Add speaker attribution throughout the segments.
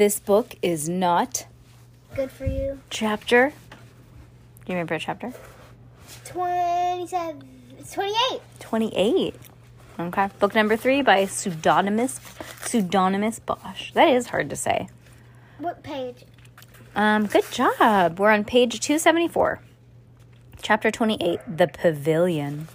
Speaker 1: This book is not
Speaker 2: Good for you.
Speaker 1: chapter. Do you remember a chapter?
Speaker 2: 27. It's 28.
Speaker 1: 28. Okay. Book number three by pseudonymous pseudonymous Bosch. That is hard to say.
Speaker 2: What page?
Speaker 1: Um, good job. We're on page 274. Chapter 28, The Pavilion.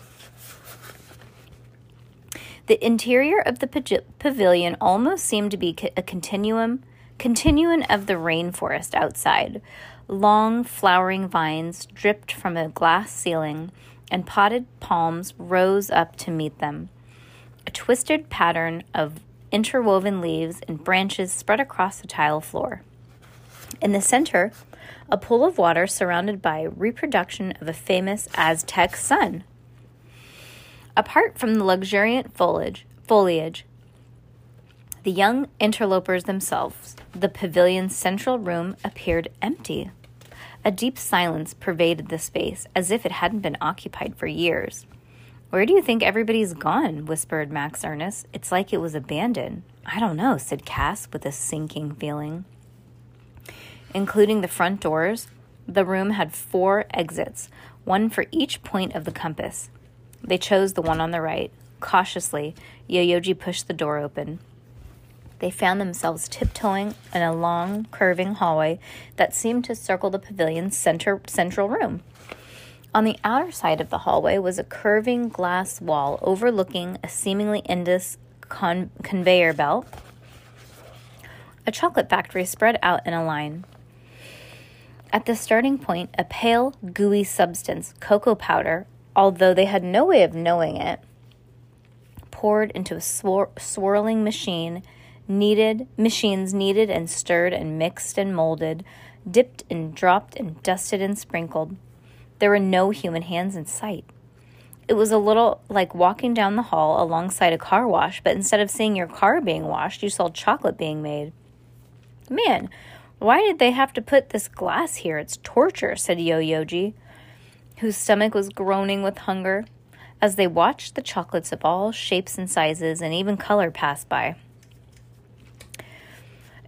Speaker 1: The interior of the pavilion almost seemed to be a continuum continuum of the rainforest outside. Long flowering vines dripped from a glass ceiling, and potted palms rose up to meet them. A twisted pattern of interwoven leaves and branches spread across the tile floor. In the center, a pool of water surrounded by reproduction of a famous Aztec sun. Apart from the luxuriant foliage, foliage, the young interlopers themselves, the pavilion's central room appeared empty. A deep silence pervaded the space, as if it hadn't been occupied for years. Where do you think everybody's gone? whispered Max Ernest. It's like it was abandoned. I don't know, said Cass with a sinking feeling. Including the front doors, the room had four exits, one for each point of the compass. They chose the one on the right. Cautiously, Yoyoji pushed the door open. They found themselves tiptoeing in a long, curving hallway that seemed to circle the pavilion's center, central room. On the outer side of the hallway was a curving glass wall overlooking a seemingly endless con- conveyor belt. A chocolate factory spread out in a line. At the starting point, a pale, gooey substance, cocoa powder, although they had no way of knowing it, poured into a swir- swirling machine, kneaded machines kneaded and stirred and mixed and molded, dipped and dropped and dusted and sprinkled. There were no human hands in sight. It was a little like walking down the hall alongside a car wash, but instead of seeing your car being washed, you saw chocolate being made. Man, why did they have to put this glass here? It's torture, said Yo Yoji, whose stomach was groaning with hunger, as they watched the chocolates of all shapes and sizes and even color pass by.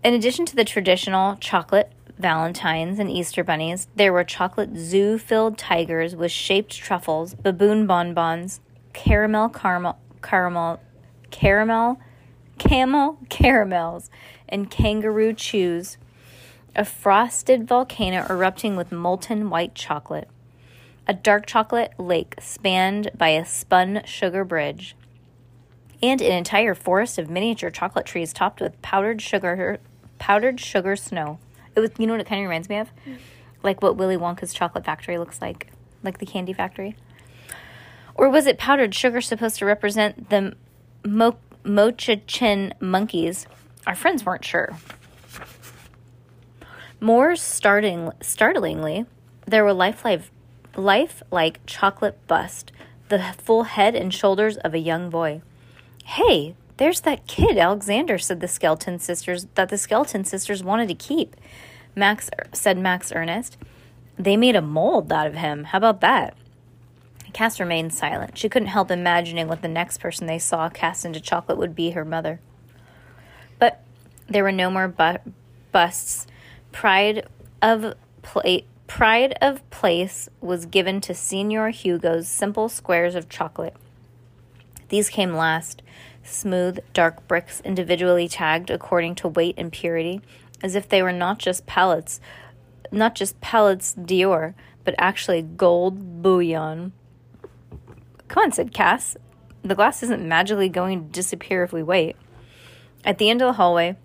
Speaker 1: In addition to the traditional chocolate valentines and Easter bunnies, there were chocolate zoo filled tigers with shaped truffles, baboon bonbons, caramel caramel caramel caramel camel caramels, and kangaroo chews. A frosted volcano erupting with molten white chocolate. A dark chocolate lake spanned by a spun sugar bridge. And an entire forest of miniature chocolate trees topped with powdered sugar powdered sugar snow. It was you know what it kind of reminds me of? Like what Willy Wonka's chocolate factory looks like. Like the candy factory. Or was it powdered sugar supposed to represent the Mo- Mochachin monkeys? Our friends weren't sure. More starting, startlingly, there were life-like, life-like chocolate bust, the full head and shoulders of a young boy. Hey, there's that kid, Alexander, said the skeleton sisters, that the skeleton sisters wanted to keep. Max er, said Max Ernest. They made a mold out of him. How about that? Cass remained silent. She couldn't help imagining what the next person they saw cast into chocolate would be her mother. But there were no more bu- busts. Pride of pride of place was given to Senor Hugo's simple squares of chocolate. These came last, smooth, dark bricks individually tagged according to weight and purity, as if they were not just pellets, not just palets d'or, but actually gold bullion. Come on, said Cass. The glass isn't magically going to disappear if we wait. At the end of the hallway,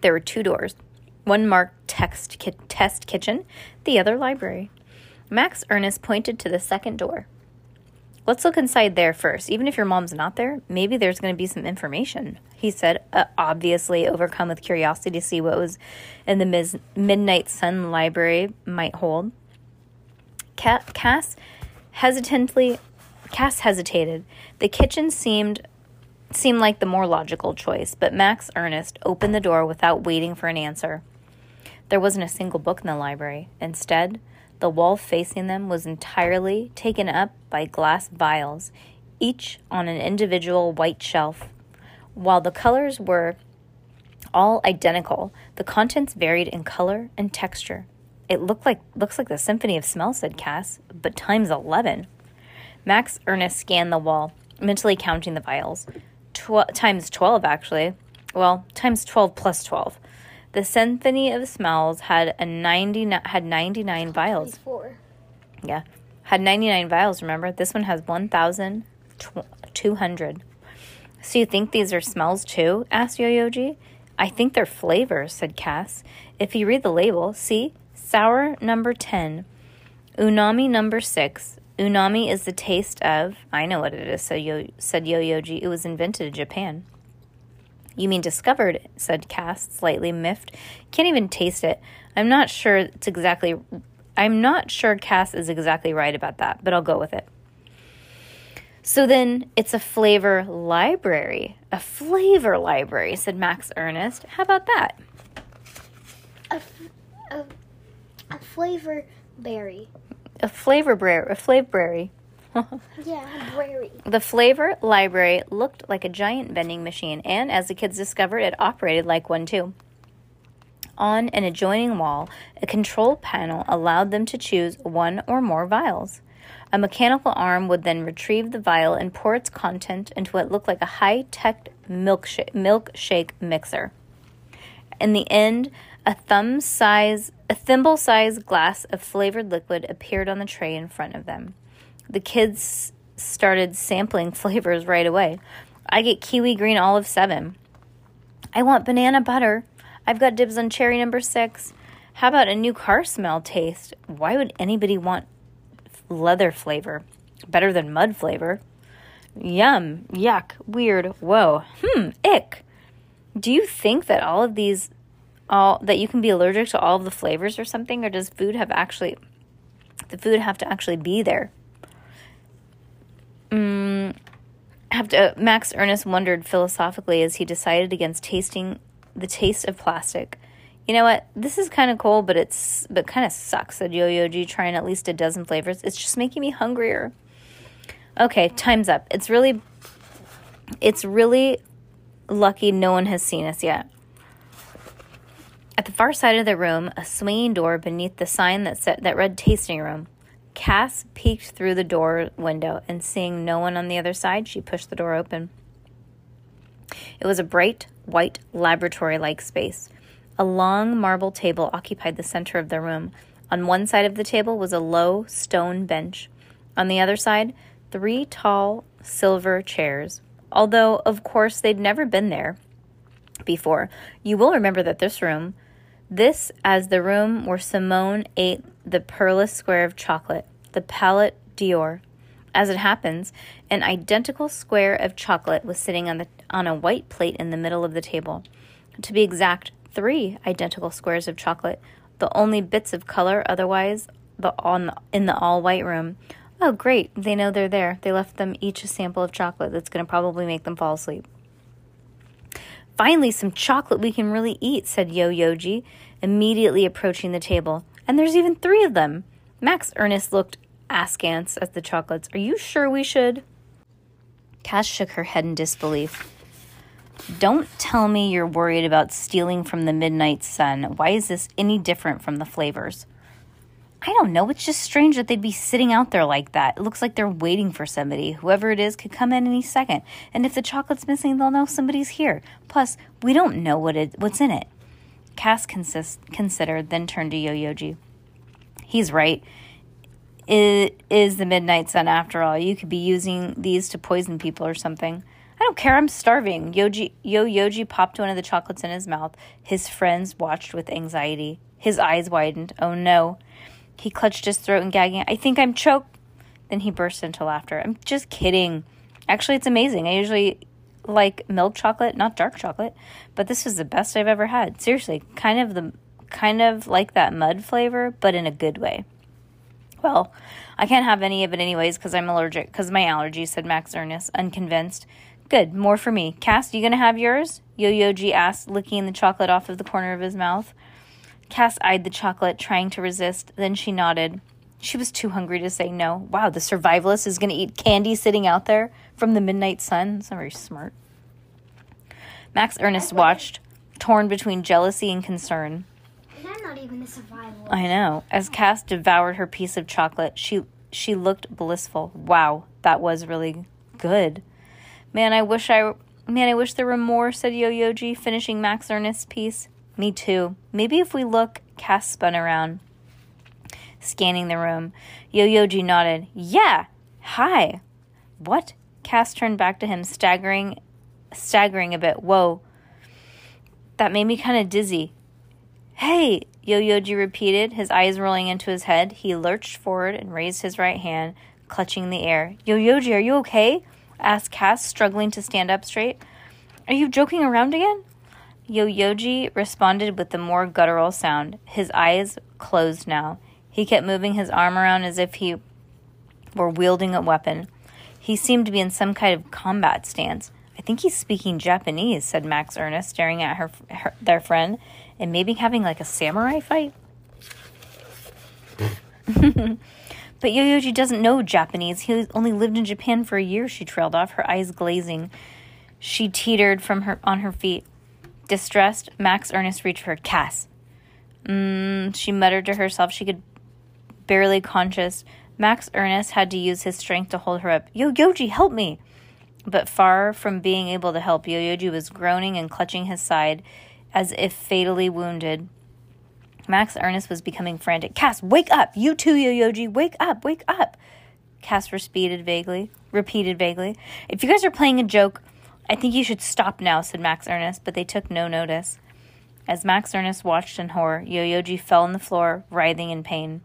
Speaker 1: there were two doors. One marked text ki- test kitchen, the other library. Max Ernest pointed to the second door. Let's look inside there first. Even if your mom's not there, maybe there's going to be some information, he said, uh, obviously overcome with curiosity to see what was in the mis- Midnight Sun library might hold. Cass hesitantly Cass hesitated. The kitchen seemed seemed like the more logical choice, but Max Ernest opened the door without waiting for an answer. There wasn't a single book in the library. Instead, the wall facing them was entirely taken up by glass vials, each on an individual white shelf. While the colors were all identical, the contents varied in color and texture. It looked like looks like the Symphony of Smell, said Cass, but times eleven. Max Ernest scanned the wall, mentally counting the vials. Tw- times twelve, actually. Well, times twelve plus twelve. The Symphony of Smells had a ninety had ninety nine vials.
Speaker 2: Four.
Speaker 1: Yeah, had ninety nine vials. Remember, this one has one thousand two hundred. So you think these are smells too? asked Yo-Yoji. I think they're flavors, said Cass. If you read the label, see sour number ten, umami number six. Umami is the taste of. I know what it is. So Yo said Yo-Yoji. It was invented in Japan. You mean discovered, said Cass, slightly miffed. Can't even taste it. I'm not sure it's exactly. I'm not sure Cass is exactly right about that, but I'll go with it. So then it's a flavor library. A flavor library, said Max Ernest. How about that?
Speaker 2: A, f- a, a flavor berry.
Speaker 1: A flavor berry. A flavor
Speaker 2: Yeah.
Speaker 1: The flavor library looked like a giant vending machine, and as the kids discovered, it operated like one too. On an adjoining wall, a control panel allowed them to choose one or more vials. A mechanical arm would then retrieve the vial and pour its content into what looked like a high tech milkshake, milkshake mixer. In the end, a thumb size, a thimble sized glass of flavored liquid appeared on the tray in front of them. The kids started sampling flavors right away. I get kiwi green olive seven. I want banana butter. I've got dibs on cherry number six. How about a new car smell taste? Why would anybody want leather flavor? Better than mud flavor. Yum, yuck, weird, whoa, hmm, ick. Do you think that all of these, all that you can be allergic to all of the flavors or something, or does food have actually, the food have to actually be there? Mm, have to. Max Ernest wondered philosophically as he decided against tasting the taste of plastic. You know what? This is kind of cool, but it's but kind of sucks. Said Yo-Yoji, trying at least a dozen flavors. It's just making me hungrier. Okay, time's up. It's really, it's really lucky no one has seen us yet. At the far side of the room, a swinging door beneath the sign that said that read "tasting room." Cass peeked through the door window and seeing no one on the other side, she pushed the door open. It was a bright, white, laboratory like space. A long marble table occupied the center of the room. On one side of the table was a low stone bench. On the other side, three tall silver chairs. Although, of course, they'd never been there before. You will remember that this room, this as the room where Simone ate the pearless square of chocolate, the palet d'or. As it happens, an identical square of chocolate was sitting on the on a white plate in the middle of the table. To be exact, three identical squares of chocolate, the only bits of color otherwise the on in the all white room. Oh, great! They know they're there. They left them each a sample of chocolate that's going to probably make them fall asleep. Finally, some chocolate we can really eat, said Yo Yoji, immediately approaching the table. And there's even three of them. Max Ernest looked askance at the chocolates. Are you sure we should? Cass shook her head in disbelief. Don't tell me you're worried about stealing from the midnight sun. Why is this any different from the flavors? I don't know. It's just strange that they'd be sitting out there like that. It looks like they're waiting for somebody. Whoever it is could come in any second. And if the chocolate's missing, they'll know somebody's here. Plus, we don't know what it, what's in it. Cass consist, considered, then turned to Yo-Yoji. He's right. It is the midnight sun after all. You could be using these to poison people or something. I don't care. I'm starving. Yoji, Yo Yoji popped one of the chocolates in his mouth. His friends watched with anxiety. His eyes widened. Oh no. He clutched his throat and gagging. I think I'm choked. Then he burst into laughter. I'm just kidding. Actually, it's amazing. I usually like milk chocolate, not dark chocolate, but this is the best I've ever had. Seriously, kind of the kind of like that mud flavor, but in a good way. Well, I can't have any of it anyways because I'm allergic, because my allergy, said Max Ernest, unconvinced. Good, more for me. Cass, you gonna have yours? Yo-Yo-Ji asked, licking the chocolate off of the corner of his mouth. Cass eyed the chocolate, trying to resist. Then she nodded. She was too hungry to say no. Wow, the survivalist is gonna eat candy sitting out there from the midnight sun. That's not very smart. Max Ernest watched, torn between jealousy and concern.
Speaker 2: I'm not even a survivalist.
Speaker 1: I know. As Cass devoured her piece of chocolate, she she looked blissful. Wow, that was really good. Man, I wish I man, I wish there were more, said Yo-Yo-Ji, finishing Max Ernest's piece. Me too. Maybe if we look, Cass spun around, scanning the room. Yo-Yo-Ji nodded. Yeah. Hi. What? Cass turned back to him, staggering staggering a bit. Whoa. That made me kind of dizzy. Hey, Yo-Yo-Ji repeated, his eyes rolling into his head. He lurched forward and raised his right hand, clutching the air. Yo-Yo-Ji, are you okay? asked Cass, struggling to stand up straight. Are you joking around again? Yo-Yo-Ji responded with a more guttural sound. His eyes closed now. He kept moving his arm around as if he were wielding a weapon. He seemed to be in some kind of combat stance. I think he's speaking Japanese, said Max Ernest, staring at her, her their friend, and maybe having like a samurai fight. but Yo-Yo-Ji doesn't know Japanese. He only lived in Japan for a year. She trailed off, her eyes glazing. She teetered from her on her feet. Distressed, Max Ernest reached for. Cass. Mm, she muttered to herself. She could barely conscious. Max Ernest had to use his strength to hold her up. Yo-Yo-Ji, help me! But far from being able to help, Yo-Yo-Ji was groaning and clutching his side as if fatally wounded. Max Ernest was becoming frantic. Cass, wake up! You too, Yo-Yo-Ji, wake up, wake up! Cass repeated vaguely. Repeated vaguely. If you guys are playing a joke, I think you should stop now, said Max Ernest, but they took no notice. As Max Ernest watched in horror, Yo-Yo-Ji fell on the floor, writhing in pain.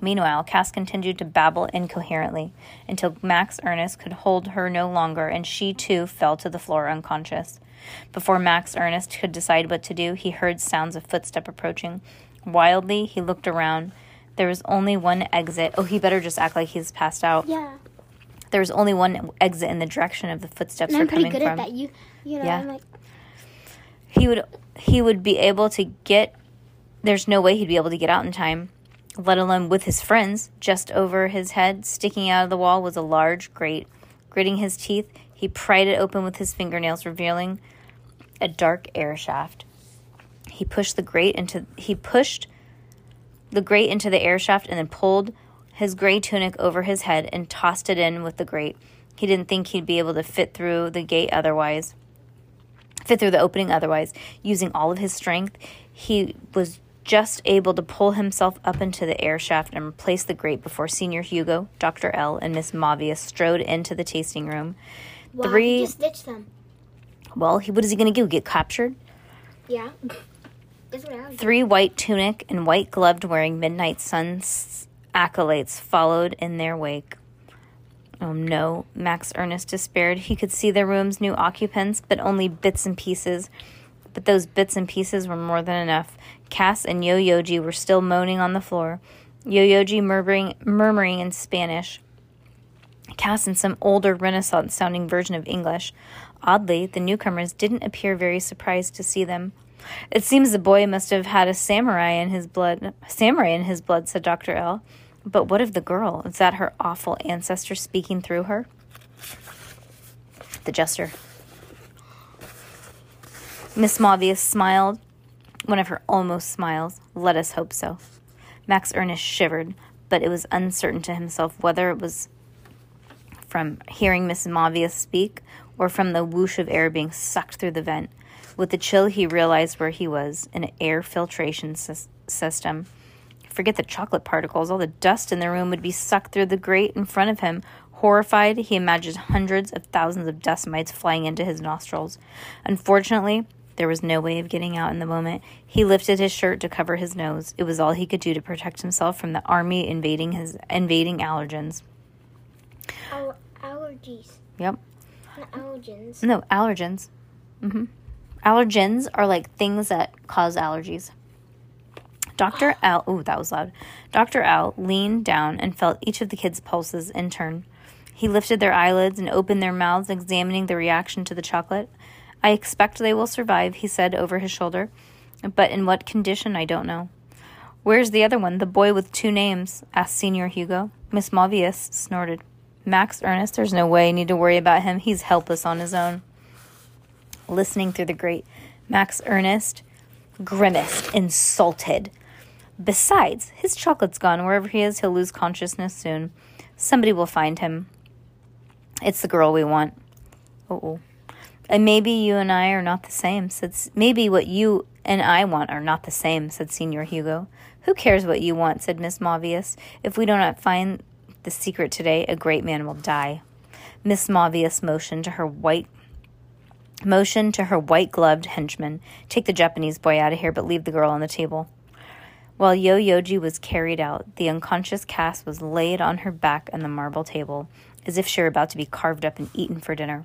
Speaker 1: Meanwhile, Cass continued to babble incoherently until Max Ernest could hold her no longer and she too fell to the floor unconscious. Before Max Ernest could decide what to do, he heard sounds of footstep approaching. Wildly, he looked around. There was only one exit. Oh, he better just act like he's passed out.
Speaker 2: Yeah.
Speaker 1: There was only one exit in the direction of the footsteps
Speaker 2: And
Speaker 1: were
Speaker 2: I'm pretty
Speaker 1: coming
Speaker 2: good
Speaker 1: from.
Speaker 2: at that. You, you know,
Speaker 1: Yeah.
Speaker 2: I'm like,
Speaker 1: he would he would be able to get there's no way he'd be able to get out in time let alone with his friends just over his head sticking out of the wall was a large grate gritting his teeth he pried it open with his fingernails revealing a dark air shaft he pushed the grate into he pushed the grate into the air shaft and then pulled his gray tunic over his head and tossed it in with the grate he didn't think he'd be able to fit through the gate otherwise fit through the opening otherwise. Using all of his strength, he was just able to pull himself up into the air shaft and replace the grate before Senor Hugo, Dr. L, and Miss Mavia strode into the tasting room.
Speaker 2: wow,
Speaker 1: Three-
Speaker 2: just ditched them.
Speaker 1: Well, he, what is he going to do? Get captured?
Speaker 2: Yeah. That's what I was
Speaker 1: Three white tunic and white gloved wearing Midnight Sun's acolytes followed in their wake. Oh no, Max Ernest despaired. He could see the room's new occupants, but only bits and pieces. But those bits and pieces were more than enough. Cass and Yo Yoji were still moaning on the floor. Yo Yoji murmuring, murmuring in Spanish. Cass in some older Renaissance sounding version of English. Oddly, the newcomers didn't appear very surprised to see them. It seems the boy must have had a samurai in his blood. Samurai in his blood, said Dr. L. But what of the girl? Is that her awful ancestor speaking through her? The jester. Miss Mavius smiled. One of her almost smiles. Let us hope so. Max Ernest shivered, but it was uncertain to himself whether it was from hearing Miss Mavius speak or from the whoosh of air being sucked through the vent. With the chill, he realized where he was an air filtration sys- system. Forget the chocolate particles, all the dust in the room would be sucked through the grate in front of him. Horrified, he imagined hundreds of thousands of dust mites flying into his nostrils. Unfortunately, there was no way of getting out in the moment. He lifted his shirt to cover his nose. It was all he could do to protect himself from the army invading his invading allergens.
Speaker 2: Al- allergies.
Speaker 1: Yep.
Speaker 2: Not allergens.
Speaker 1: No, allergens. hmm Allergens are like things that cause allergies. Dr. L, ooh, that was loud. Dr. L leaned down and felt each of the kids' pulses in turn. He lifted their eyelids and opened their mouths, examining the reaction to the chocolate. I expect they will survive, he said over his shoulder, but in what condition I don't know. Where's the other one, the boy with two names? asked Senor Hugo. Miss Malvius snorted. Max Ernest, there's no way. Need to worry about him. He's helpless on his own. Listening through the grate, Max Ernest grimaced, insulted. Besides, his chocolate's gone. Wherever he is, he'll lose consciousness soon. Somebody will find him. It's the girl we want. Oh, and maybe you and I are not the same. Said maybe what you and I want are not the same. Said Senor Hugo. Who cares what you want? Said Miss Malvius. If we do not find the secret today, a great man will die. Miss Malvius motioned to her white motioned to her white gloved henchman. Take the Japanese boy out of here, but leave the girl on the table. While Yo Yoji was carried out, the unconscious Cass was laid on her back on the marble table, as if she were about to be carved up and eaten for dinner.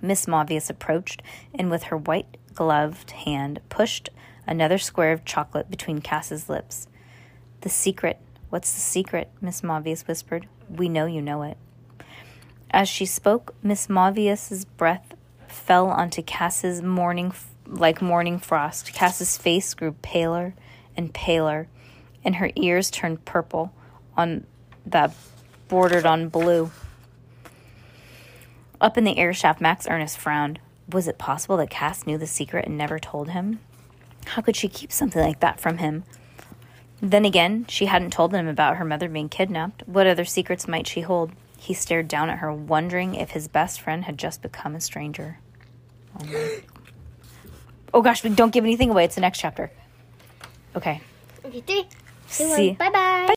Speaker 1: Miss Malvius approached, and with her white gloved hand pushed another square of chocolate between Cass's lips. The secret. What's the secret? Miss Malvius whispered. We know you know it. As she spoke, Miss Malvius's breath fell onto Cass's morning like morning frost. Cass's face grew paler and paler, and her ears turned purple on that bordered on blue. Up in the air shaft, Max Ernest frowned. Was it possible that Cass knew the secret and never told him? How could she keep something like that from him? Then again, she hadn't told him about her mother being kidnapped. What other secrets might she hold? He stared down at her, wondering if his best friend had just become a stranger. Oh, oh gosh, don't give anything away. It's the next chapter. Okay.
Speaker 2: Okay, three, two,
Speaker 1: See-
Speaker 2: one. Bye bye.